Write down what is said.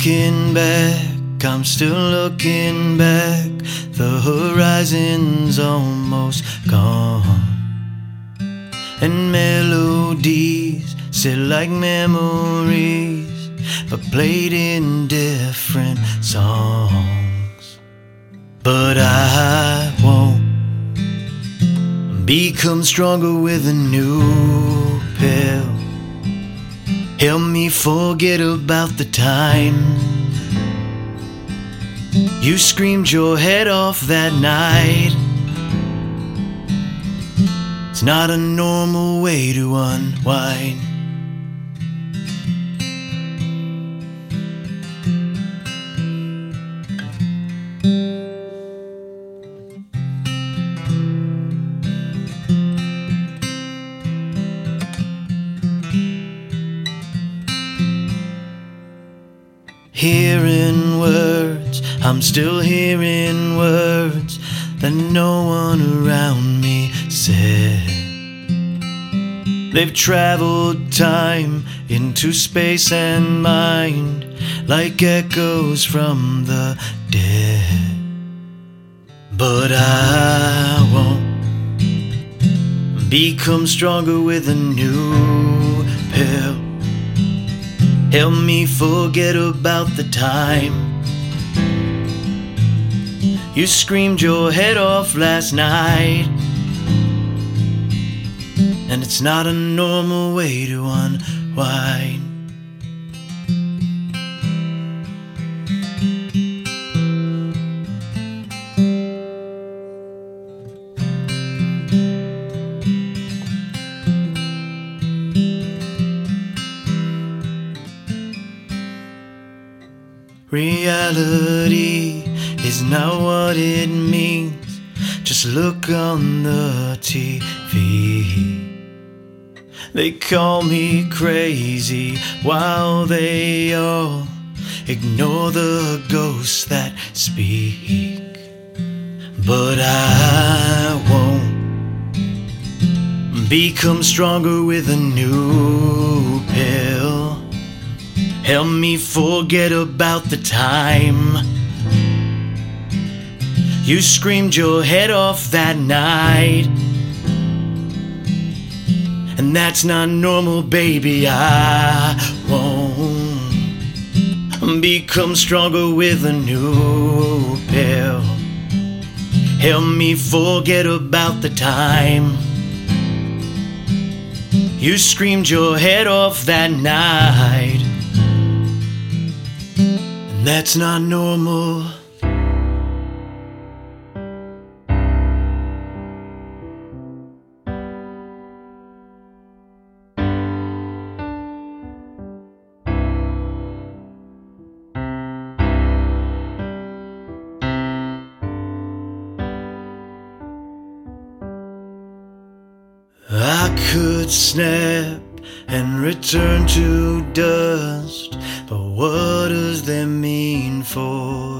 looking back, I'm still looking back. The horizon's almost gone. And melodies sit like memories, but played in different songs. But I won't become stronger with a new pill. Help me forget about the time you screamed your head off that night. It's not a normal way to unwind. Hearing words, I'm still hearing words that no one around me said. They've traveled time into space and mind like echoes from the dead. But I won't become stronger with a new. Help me forget about the time you screamed your head off last night. And it's not a normal way to unwind. Reality is not what it means. Just look on the TV. They call me crazy while they all ignore the ghosts that speak. But I won't become stronger with a new. Help me forget about the time you screamed your head off that night. And that's not normal, baby. I won't become stronger with a new pill. Help me forget about the time you screamed your head off that night. That's not normal. I could snap and return to dust, but what does that mean for